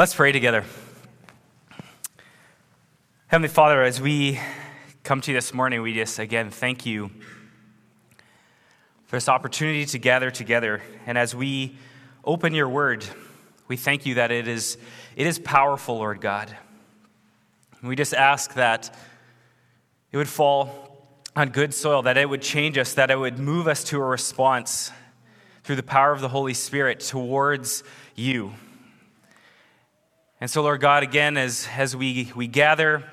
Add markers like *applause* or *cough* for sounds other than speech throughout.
Let's pray together. Heavenly Father, as we come to you this morning, we just again thank you for this opportunity to gather together. And as we open your word, we thank you that it is, it is powerful, Lord God. We just ask that it would fall on good soil, that it would change us, that it would move us to a response through the power of the Holy Spirit towards you. And so, Lord God, again, as, as we, we gather,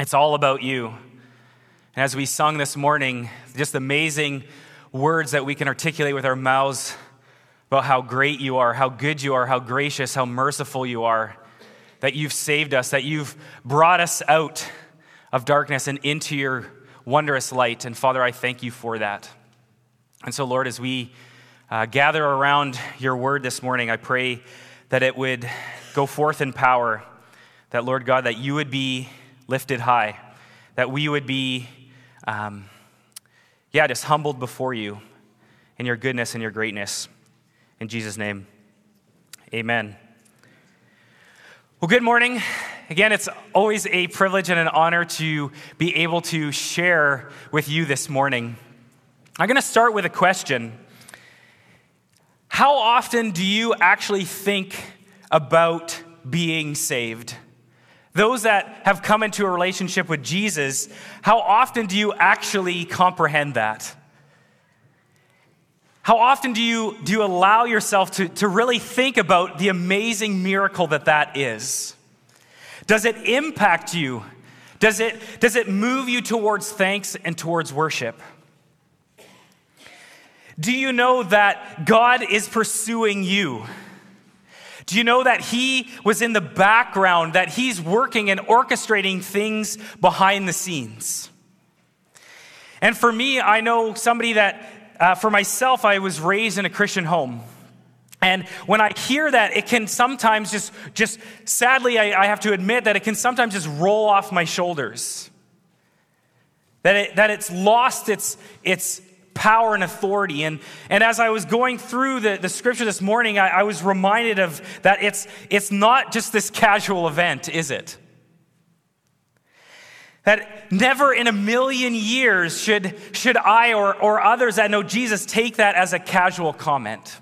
it's all about you. And as we sung this morning, just amazing words that we can articulate with our mouths about how great you are, how good you are, how gracious, how merciful you are, that you've saved us, that you've brought us out of darkness and into your wondrous light. And Father, I thank you for that. And so, Lord, as we uh, gather around your word this morning, I pray that it would go forth in power, that, Lord God, that you would be lifted high, that we would be, um, yeah, just humbled before you in your goodness and your greatness. In Jesus' name, amen. Well, good morning. Again, it's always a privilege and an honor to be able to share with you this morning. I'm going to start with a question How often do you actually think about being saved? Those that have come into a relationship with Jesus, how often do you actually comprehend that? How often do you, do you allow yourself to, to really think about the amazing miracle that that is? Does it impact you? Does it, does it move you towards thanks and towards worship? Do you know that God is pursuing you? Do you know that He was in the background, that He's working and orchestrating things behind the scenes? And for me, I know somebody that, uh, for myself, I was raised in a Christian home. And when I hear that, it can sometimes just, just sadly, I, I have to admit that it can sometimes just roll off my shoulders. That, it, that it's lost its, its power and authority. And, and as I was going through the, the scripture this morning, I, I was reminded of that it's, it's not just this casual event, is it? That never in a million years should, should I or, or others that know Jesus take that as a casual comment.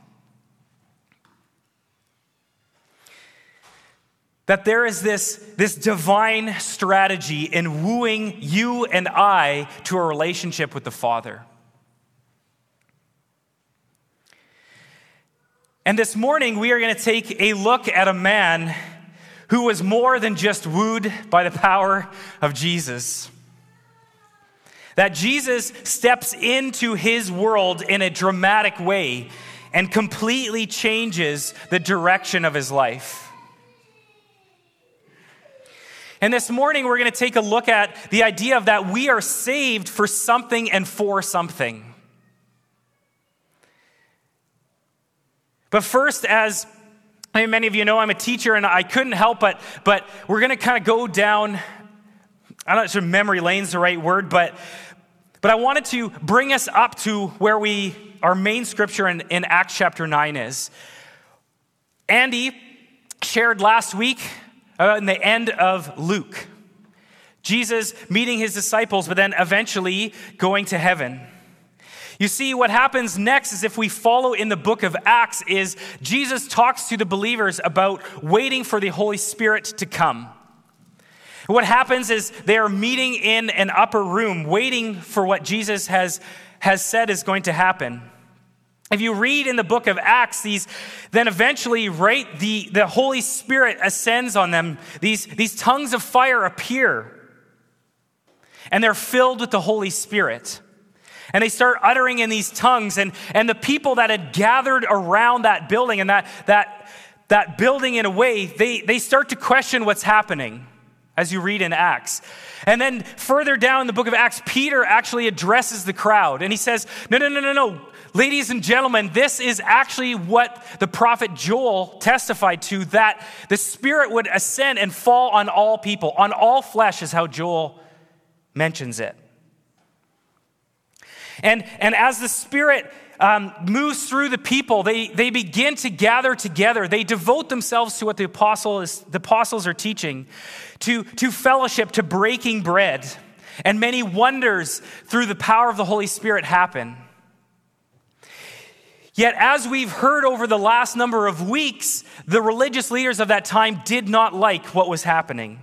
That there is this, this divine strategy in wooing you and I to a relationship with the Father. And this morning, we are going to take a look at a man who was more than just wooed by the power of Jesus. That Jesus steps into his world in a dramatic way and completely changes the direction of his life. And this morning, we're going to take a look at the idea of that we are saved for something and for something. But first, as many of you know, I'm a teacher and I couldn't help but, but we're going to kind of go down, I'm not sure memory lane's the right word, but, but I wanted to bring us up to where we, our main scripture in, in Acts chapter 9 is. Andy shared last week uh, in the end of Luke. Jesus meeting his disciples, but then eventually going to heaven. You see, what happens next is if we follow in the book of Acts, is Jesus talks to the believers about waiting for the Holy Spirit to come. What happens is they are meeting in an upper room, waiting for what Jesus has, has said is going to happen. If you read in the book of Acts, these then eventually, right, the, the Holy Spirit ascends on them. These, these tongues of fire appear, and they're filled with the Holy Spirit. And they start uttering in these tongues. And, and the people that had gathered around that building and that, that, that building in a way, they, they start to question what's happening as you read in Acts. And then further down in the book of Acts, Peter actually addresses the crowd and he says, No, no, no, no, no. Ladies and gentlemen, this is actually what the prophet Joel testified to that the Spirit would ascend and fall on all people, on all flesh, is how Joel mentions it. And, and as the Spirit um, moves through the people. They, they begin to gather together. They devote themselves to what the, apostle is, the apostles are teaching, to, to fellowship, to breaking bread. And many wonders through the power of the Holy Spirit happen. Yet, as we've heard over the last number of weeks, the religious leaders of that time did not like what was happening.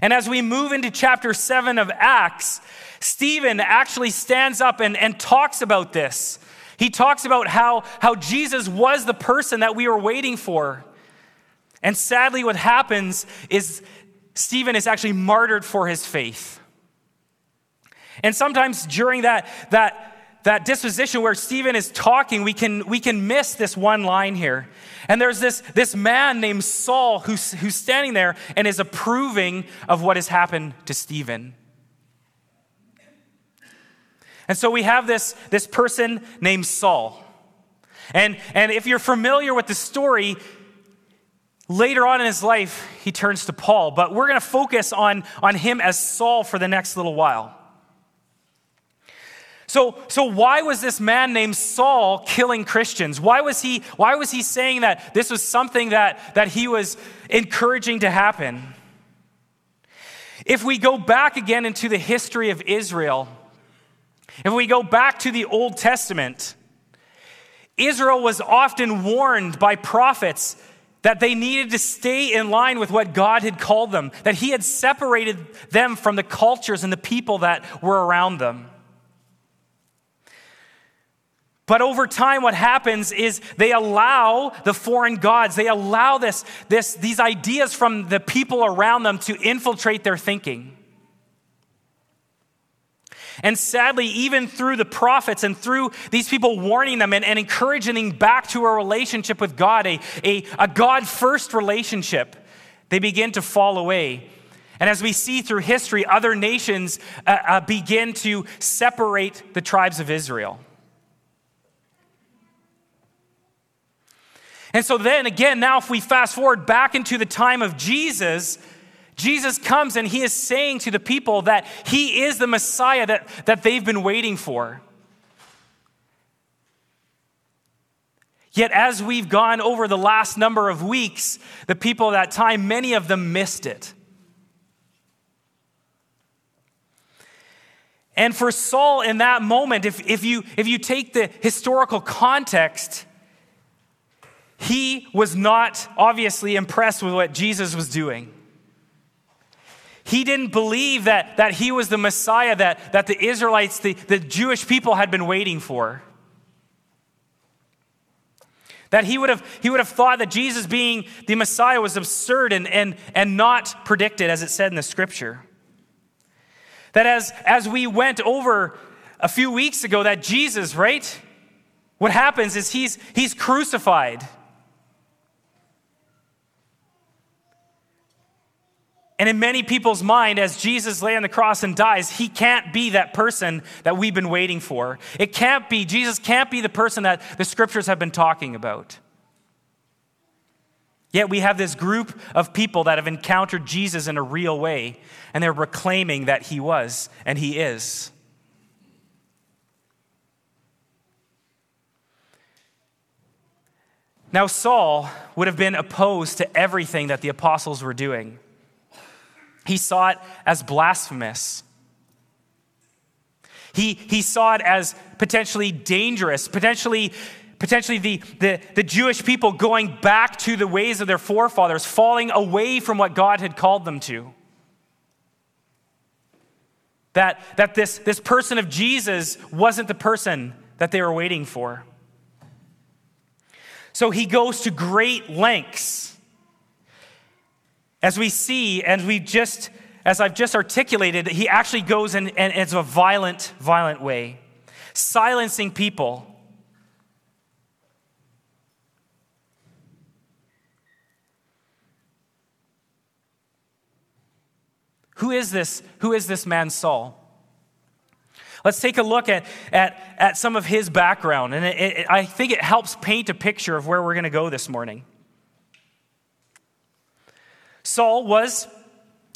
And as we move into chapter 7 of Acts, Stephen actually stands up and, and talks about this. He talks about how, how Jesus was the person that we were waiting for. And sadly, what happens is Stephen is actually martyred for his faith. And sometimes during that, that that disposition where Stephen is talking, we can, we can miss this one line here. And there's this, this man named Saul who's, who's standing there and is approving of what has happened to Stephen. And so we have this, this person named Saul. And, and if you're familiar with the story, later on in his life, he turns to Paul. But we're going to focus on, on him as Saul for the next little while. So, so why was this man named Saul killing Christians? Why was he, why was he saying that this was something that, that he was encouraging to happen? If we go back again into the history of Israel, if we go back to the Old Testament, Israel was often warned by prophets that they needed to stay in line with what God had called them, that He had separated them from the cultures and the people that were around them. But over time, what happens is they allow the foreign gods, they allow this, this, these ideas from the people around them to infiltrate their thinking. And sadly, even through the prophets and through these people warning them and, and encouraging them back to a relationship with God, a, a, a God first relationship, they begin to fall away. And as we see through history, other nations uh, uh, begin to separate the tribes of Israel. And so then again, now if we fast forward back into the time of Jesus, Jesus comes and he is saying to the people that he is the Messiah that, that they've been waiting for. Yet, as we've gone over the last number of weeks, the people of that time, many of them missed it. And for Saul in that moment, if, if, you, if you take the historical context, he was not obviously impressed with what Jesus was doing. He didn't believe that, that he was the Messiah that, that the Israelites, the, the Jewish people, had been waiting for. That he would, have, he would have thought that Jesus being the Messiah was absurd and, and, and not predicted, as it said in the scripture. That as, as we went over a few weeks ago, that Jesus, right? What happens is he's, he's crucified. And in many people's mind, as Jesus lay on the cross and dies, he can't be that person that we've been waiting for. It can't be, Jesus can't be the person that the scriptures have been talking about. Yet we have this group of people that have encountered Jesus in a real way, and they're proclaiming that he was and he is. Now, Saul would have been opposed to everything that the apostles were doing. He saw it as blasphemous. He, he saw it as potentially dangerous, potentially, potentially the, the, the Jewish people going back to the ways of their forefathers, falling away from what God had called them to. That, that this, this person of Jesus wasn't the person that they were waiting for. So he goes to great lengths as we see, and we just, as I've just articulated, he actually goes in, it's a violent, violent way, silencing people. Who is this? Who is this man Saul? Let's take a look at, at, at some of his background, and it, it, I think it helps paint a picture of where we're going to go this morning. Saul was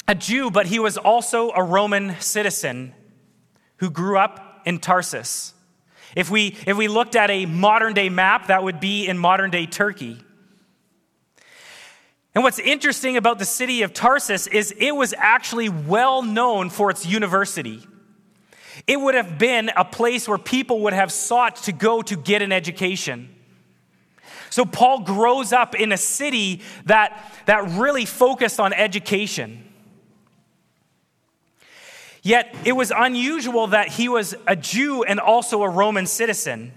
a Jew, but he was also a Roman citizen who grew up in Tarsus. If we, if we looked at a modern day map, that would be in modern day Turkey. And what's interesting about the city of Tarsus is it was actually well known for its university. It would have been a place where people would have sought to go to get an education. So Paul grows up in a city that, that really focused on education. Yet it was unusual that he was a Jew and also a Roman citizen.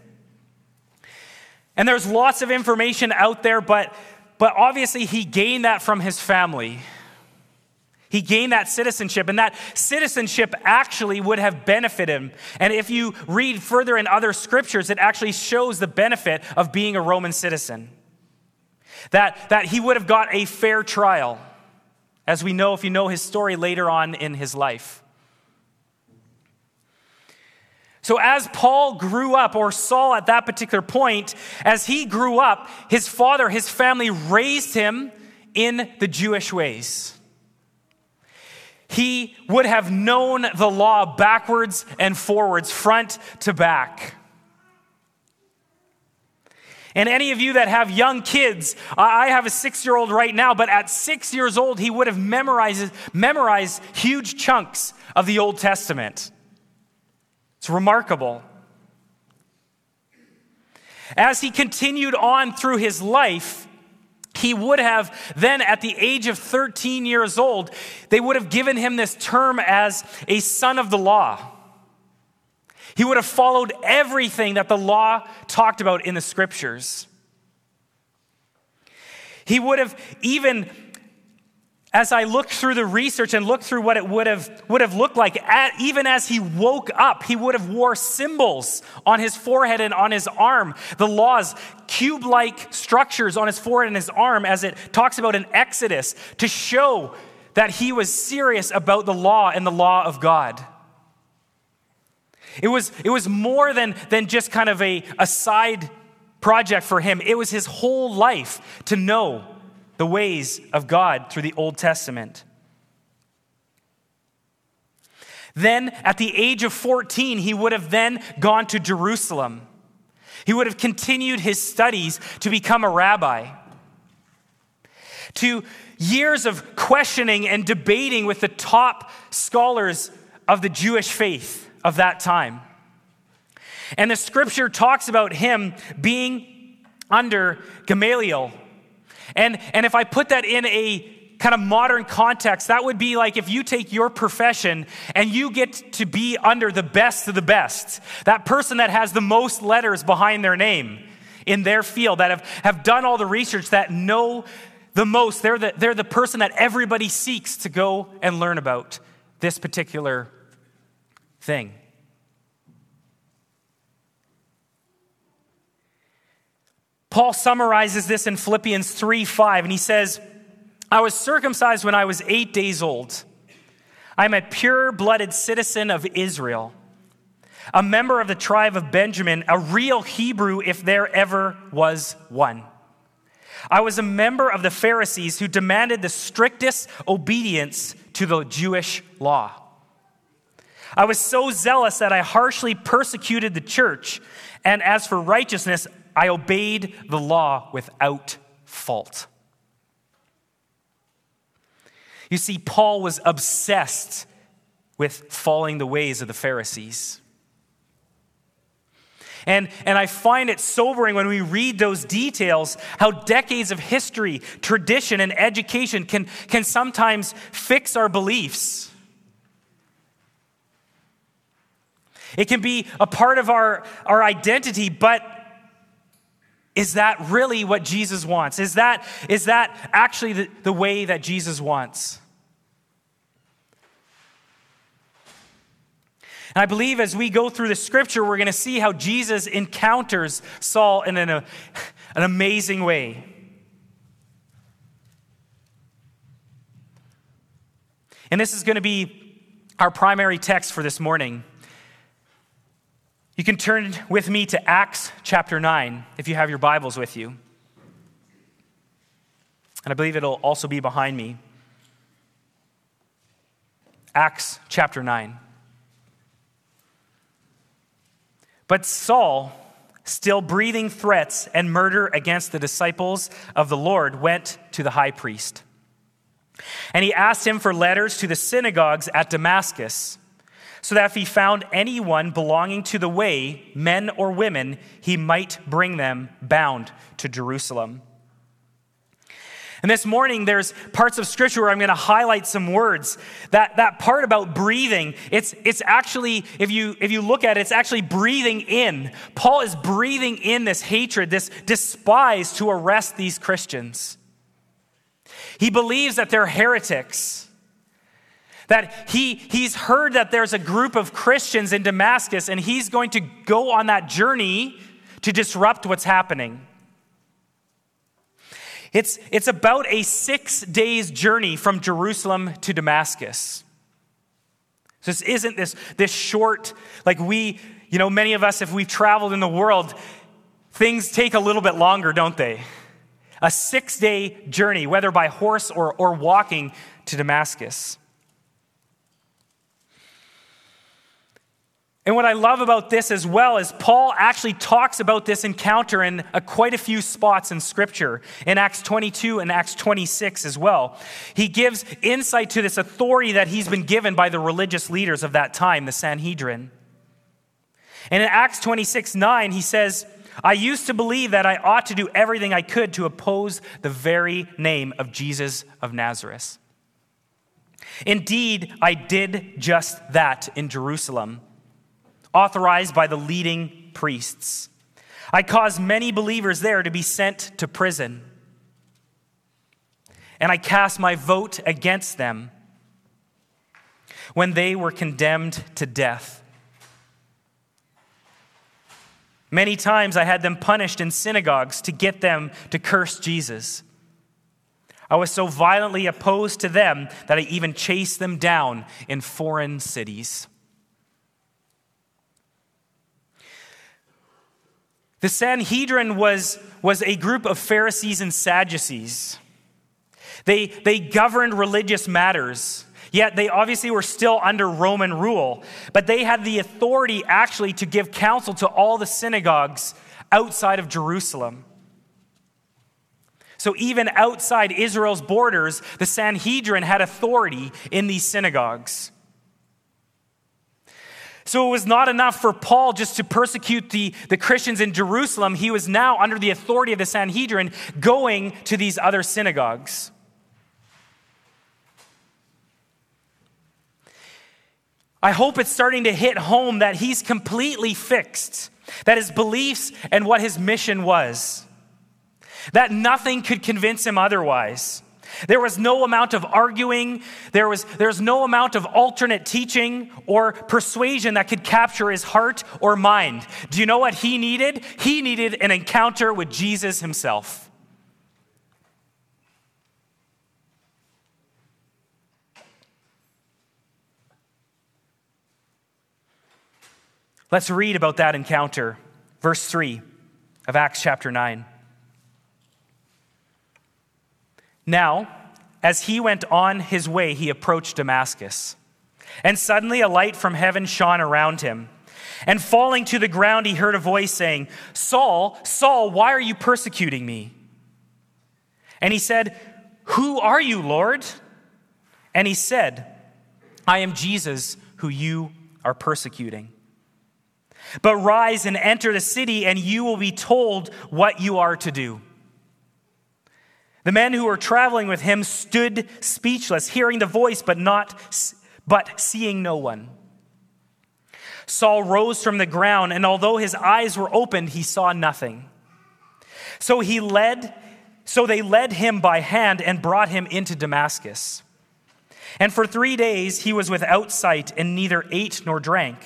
And there's lots of information out there, but, but obviously he gained that from his family. He gained that citizenship, and that citizenship actually would have benefited him. And if you read further in other scriptures, it actually shows the benefit of being a Roman citizen. That, that he would have got a fair trial, as we know if you know his story later on in his life. So, as Paul grew up, or Saul at that particular point, as he grew up, his father, his family raised him in the Jewish ways. He would have known the law backwards and forwards, front to back. And any of you that have young kids, I have a six year old right now, but at six years old, he would have memorized, memorized huge chunks of the Old Testament. It's remarkable. As he continued on through his life, he would have then, at the age of 13 years old, they would have given him this term as a son of the law. He would have followed everything that the law talked about in the scriptures. He would have even as I looked through the research and looked through what it would have, would have looked like, at, even as he woke up, he would have wore symbols on his forehead and on his arm. The laws, cube-like structures on his forehead and his arm, as it talks about in Exodus, to show that he was serious about the law and the law of God. It was, it was more than, than just kind of a, a side project for him. It was his whole life to know the ways of God through the Old Testament. Then, at the age of 14, he would have then gone to Jerusalem. He would have continued his studies to become a rabbi. To years of questioning and debating with the top scholars of the Jewish faith of that time. And the scripture talks about him being under Gamaliel, and, and if I put that in a kind of modern context, that would be like if you take your profession and you get to be under the best of the best, that person that has the most letters behind their name in their field, that have, have done all the research, that know the most. They're the, they're the person that everybody seeks to go and learn about this particular thing. Paul summarizes this in Philippians 3 5, and he says, I was circumcised when I was eight days old. I'm a pure blooded citizen of Israel, a member of the tribe of Benjamin, a real Hebrew if there ever was one. I was a member of the Pharisees who demanded the strictest obedience to the Jewish law. I was so zealous that I harshly persecuted the church, and as for righteousness, I obeyed the law without fault. You see, Paul was obsessed with following the ways of the Pharisees. And, and I find it sobering when we read those details how decades of history, tradition, and education can, can sometimes fix our beliefs. It can be a part of our, our identity, but is that really what Jesus wants? Is that, is that actually the, the way that Jesus wants? And I believe as we go through the scripture, we're going to see how Jesus encounters Saul in an, an amazing way. And this is going to be our primary text for this morning. You can turn with me to Acts chapter 9 if you have your Bibles with you. And I believe it'll also be behind me. Acts chapter 9. But Saul, still breathing threats and murder against the disciples of the Lord, went to the high priest. And he asked him for letters to the synagogues at Damascus, so that if he found anyone belonging to the way, men or women, he might bring them bound to Jerusalem. And this morning, there's parts of scripture where I'm going to highlight some words. That, that part about breathing, it's, it's actually, if you, if you look at it, it's actually breathing in. Paul is breathing in this hatred, this despise to arrest these Christians. He believes that they're heretics. That he, he's heard that there's a group of Christians in Damascus, and he's going to go on that journey to disrupt what's happening. It's, it's about a six days journey from Jerusalem to Damascus. So this isn't this, this short, like we, you know, many of us, if we've traveled in the world, things take a little bit longer, don't they? A six day journey, whether by horse or, or walking to Damascus. And what I love about this as well is Paul actually talks about this encounter in a, quite a few spots in Scripture, in Acts 22 and Acts 26 as well. He gives insight to this authority that he's been given by the religious leaders of that time, the Sanhedrin. And in Acts 26 9, he says, I used to believe that I ought to do everything I could to oppose the very name of Jesus of Nazareth. Indeed, I did just that in Jerusalem authorized by the leading priests. I caused many believers there to be sent to prison. And I cast my vote against them when they were condemned to death. Many times I had them punished in synagogues to get them to curse Jesus. I was so violently opposed to them that I even chased them down in foreign cities. The Sanhedrin was, was a group of Pharisees and Sadducees. They, they governed religious matters, yet they obviously were still under Roman rule. But they had the authority actually to give counsel to all the synagogues outside of Jerusalem. So even outside Israel's borders, the Sanhedrin had authority in these synagogues. So it was not enough for Paul just to persecute the, the Christians in Jerusalem. He was now, under the authority of the Sanhedrin, going to these other synagogues. I hope it's starting to hit home that he's completely fixed, that his beliefs and what his mission was, that nothing could convince him otherwise. There was no amount of arguing, there was there's no amount of alternate teaching or persuasion that could capture his heart or mind. Do you know what he needed? He needed an encounter with Jesus himself. Let's read about that encounter. Verse 3 of Acts chapter 9. Now, as he went on his way, he approached Damascus. And suddenly a light from heaven shone around him. And falling to the ground, he heard a voice saying, Saul, Saul, why are you persecuting me? And he said, Who are you, Lord? And he said, I am Jesus who you are persecuting. But rise and enter the city, and you will be told what you are to do. The men who were traveling with him stood speechless, hearing the voice, but not but seeing no one. Saul rose from the ground, and although his eyes were opened, he saw nothing. So he led, so they led him by hand and brought him into Damascus. And for three days he was without sight and neither ate nor drank.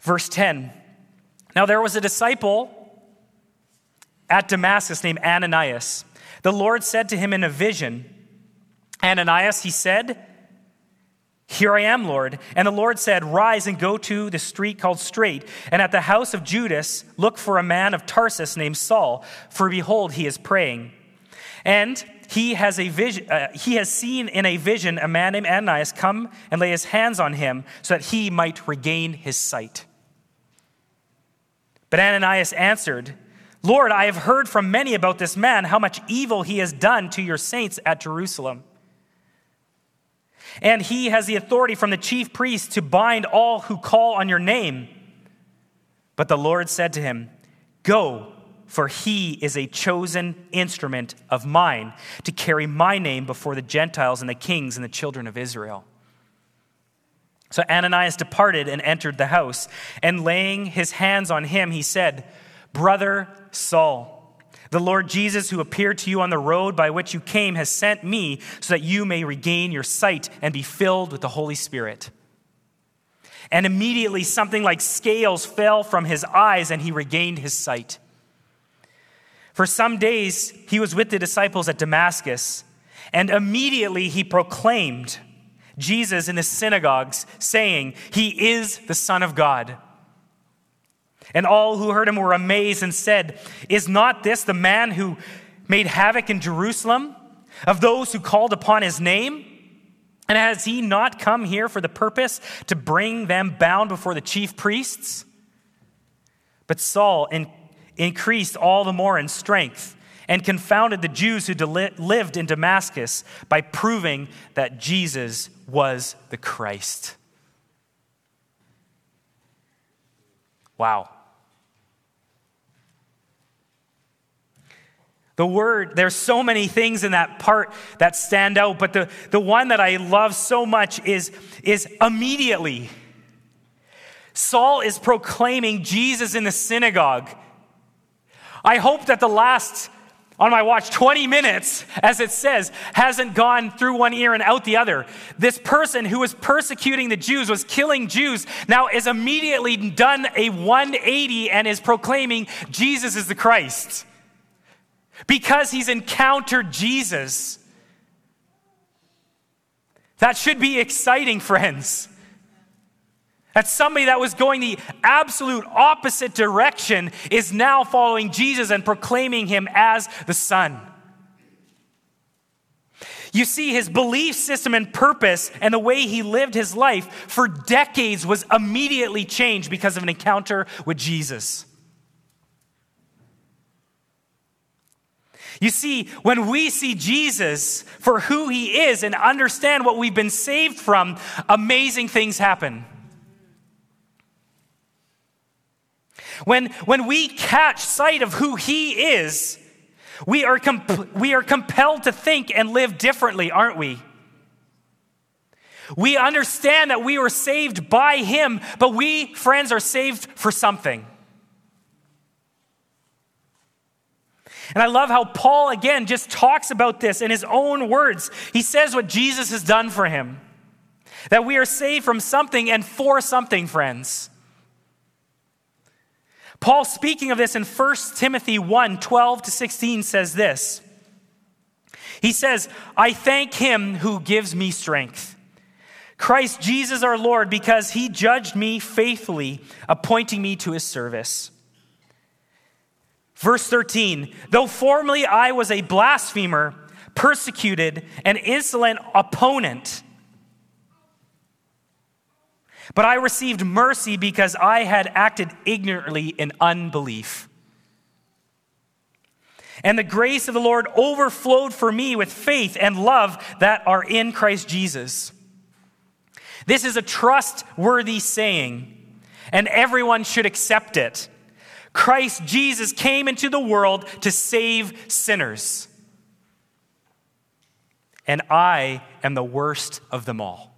Verse 10 Now there was a disciple at Damascus named Ananias. The Lord said to him in a vision, Ananias, he said, Here I am, Lord. And the Lord said, Rise and go to the street called Straight, and at the house of Judas, look for a man of Tarsus named Saul, for behold, he is praying. And he has, a vision, uh, he has seen in a vision a man named Ananias come and lay his hands on him so that he might regain his sight. But Ananias answered, Lord, I have heard from many about this man, how much evil he has done to your saints at Jerusalem. And he has the authority from the chief priest to bind all who call on your name. But the Lord said to him, Go, for he is a chosen instrument of mine to carry my name before the Gentiles and the kings and the children of Israel. So Ananias departed and entered the house, and laying his hands on him, he said, Brother Saul, the Lord Jesus, who appeared to you on the road by which you came, has sent me so that you may regain your sight and be filled with the Holy Spirit. And immediately something like scales fell from his eyes, and he regained his sight. For some days he was with the disciples at Damascus, and immediately he proclaimed Jesus in the synagogues, saying, He is the Son of God. And all who heard him were amazed and said, Is not this the man who made havoc in Jerusalem of those who called upon his name? And has he not come here for the purpose to bring them bound before the chief priests? But Saul in- increased all the more in strength and confounded the Jews who lived in Damascus by proving that Jesus was the Christ. Wow. The word, there's so many things in that part that stand out, but the, the one that I love so much is, is immediately. Saul is proclaiming Jesus in the synagogue. I hope that the last, on my watch, 20 minutes, as it says, hasn't gone through one ear and out the other. This person who was persecuting the Jews, was killing Jews, now is immediately done a 180 and is proclaiming Jesus is the Christ because he's encountered Jesus. That should be exciting, friends. That somebody that was going the absolute opposite direction is now following Jesus and proclaiming him as the Son. You see, his belief system and purpose and the way he lived his life for decades was immediately changed because of an encounter with Jesus. You see, when we see Jesus for who he is and understand what we've been saved from, amazing things happen. When, when we catch sight of who he is, we are, comp- we are compelled to think and live differently, aren't we? We understand that we were saved by him, but we, friends, are saved for something. And I love how Paul, again, just talks about this in his own words. He says what Jesus has done for him that we are saved from something and for something, friends. Paul, speaking of this in 1 Timothy 1 12 to 16, says this. He says, I thank him who gives me strength. Christ Jesus our Lord, because he judged me faithfully, appointing me to his service. Verse 13 Though formerly I was a blasphemer, persecuted, an insolent opponent, but I received mercy because I had acted ignorantly in unbelief. And the grace of the Lord overflowed for me with faith and love that are in Christ Jesus. This is a trustworthy saying, and everyone should accept it. Christ Jesus came into the world to save sinners. And I am the worst of them all.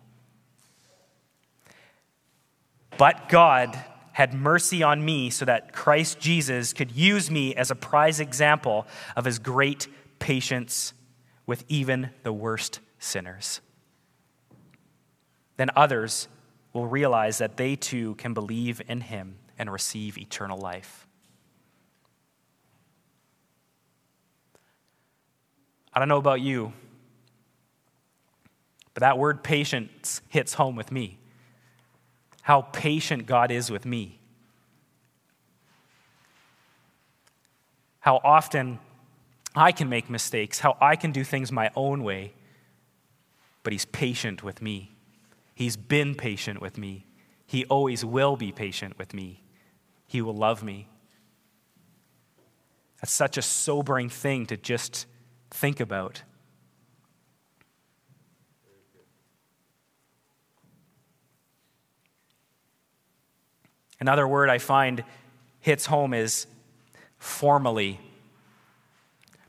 But God had mercy on me so that Christ Jesus could use me as a prize example of his great patience with even the worst sinners. Then others will realize that they too can believe in him and receive eternal life. I don't know about you, but that word patience hits home with me. How patient God is with me. How often I can make mistakes, how I can do things my own way. But He's patient with me. He's been patient with me. He always will be patient with me. He will love me. That's such a sobering thing to just think about. Another word I find hits home is formally.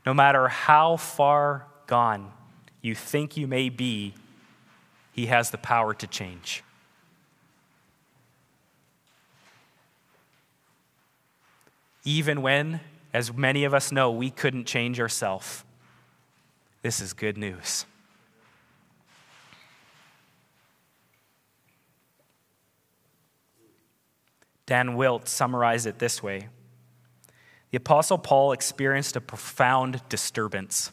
No matter how far gone you think you may be, He has the power to change. Even when, as many of us know, we couldn't change ourselves, this is good news. Dan Wilt summarized it this way The Apostle Paul experienced a profound disturbance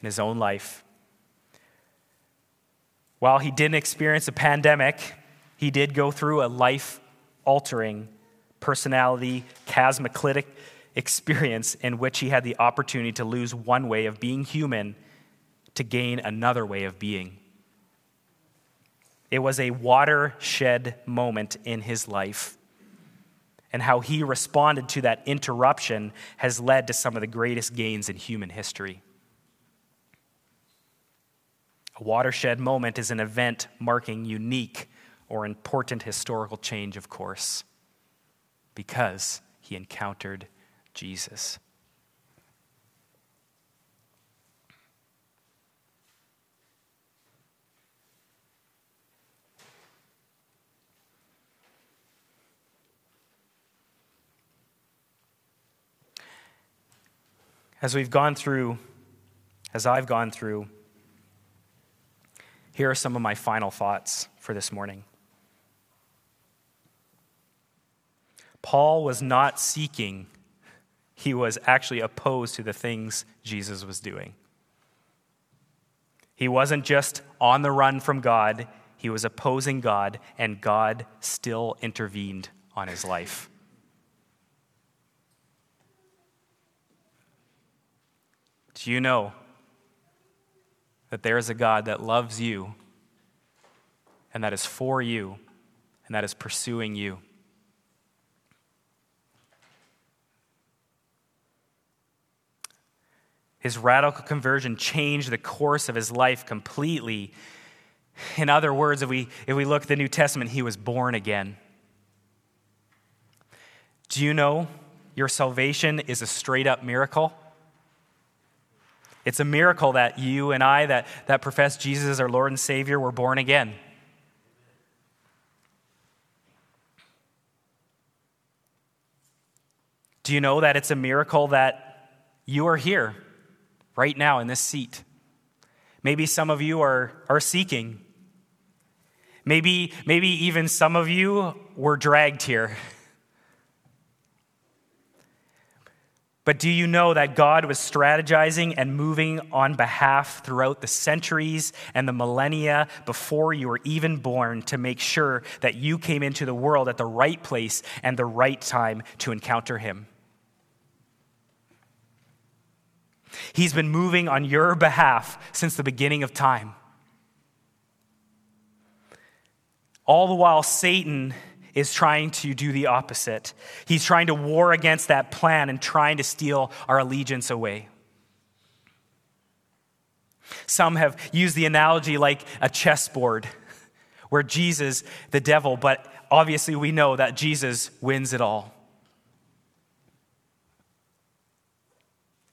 in his own life. While he didn't experience a pandemic, he did go through a life altering personality chasmoclitic experience in which he had the opportunity to lose one way of being human to gain another way of being. It was a watershed moment in his life. And how he responded to that interruption has led to some of the greatest gains in human history. A watershed moment is an event marking unique or important historical change, of course, because he encountered Jesus. As we've gone through, as I've gone through, here are some of my final thoughts for this morning. Paul was not seeking, he was actually opposed to the things Jesus was doing. He wasn't just on the run from God, he was opposing God, and God still intervened on his life. Do you know that there is a God that loves you and that is for you and that is pursuing you? His radical conversion changed the course of his life completely. In other words, if we, if we look at the New Testament, he was born again. Do you know your salvation is a straight up miracle? It's a miracle that you and I, that, that profess Jesus as our Lord and Savior, were born again. Do you know that it's a miracle that you are here right now in this seat? Maybe some of you are, are seeking. Maybe, maybe even some of you were dragged here. *laughs* But do you know that God was strategizing and moving on behalf throughout the centuries and the millennia before you were even born to make sure that you came into the world at the right place and the right time to encounter Him? He's been moving on your behalf since the beginning of time. All the while, Satan is trying to do the opposite. He's trying to war against that plan and trying to steal our allegiance away. Some have used the analogy like a chessboard, *laughs* where Jesus, the devil, but obviously we know that Jesus wins it all.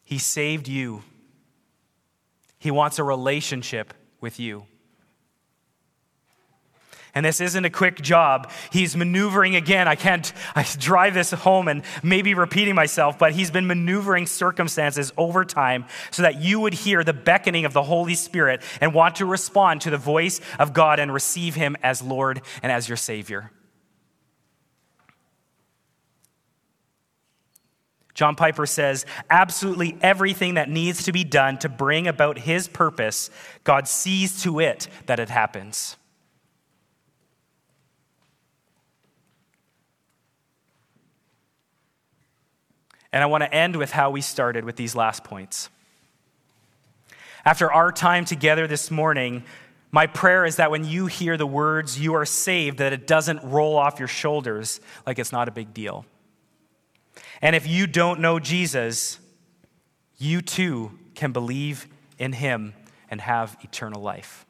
He saved you, He wants a relationship with you. And this isn't a quick job. He's maneuvering again. I can't I drive this home and maybe repeating myself, but he's been maneuvering circumstances over time so that you would hear the beckoning of the Holy Spirit and want to respond to the voice of God and receive him as Lord and as your Savior. John Piper says, absolutely everything that needs to be done to bring about his purpose, God sees to it that it happens. And I want to end with how we started with these last points. After our time together this morning, my prayer is that when you hear the words, you are saved, that it doesn't roll off your shoulders like it's not a big deal. And if you don't know Jesus, you too can believe in him and have eternal life.